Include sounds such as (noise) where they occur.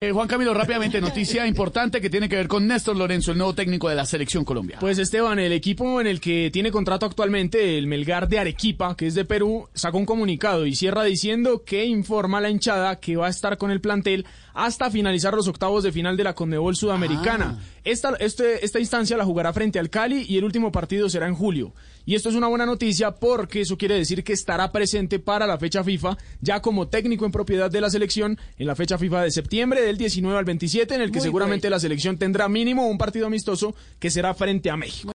Eh, Juan Camilo, rápidamente, noticia (laughs) importante que tiene que ver con Néstor Lorenzo, el nuevo técnico de la selección Colombia. Pues Esteban, el equipo en el que tiene contrato actualmente, el Melgar de Arequipa, que es de Perú, sacó un comunicado y cierra diciendo que informa a la hinchada que va a estar con el plantel hasta finalizar los octavos de final de la Conmebol Sudamericana. Esta, este, esta instancia la jugará frente al Cali y el último partido será en julio. Y esto es una buena noticia porque eso quiere decir que estará presente para la fecha FIFA, ya como técnico en propiedad de la selección, en la fecha FIFA de septiembre del 19 al 27, en el que Muy seguramente la selección tendrá mínimo un partido amistoso que será frente a México.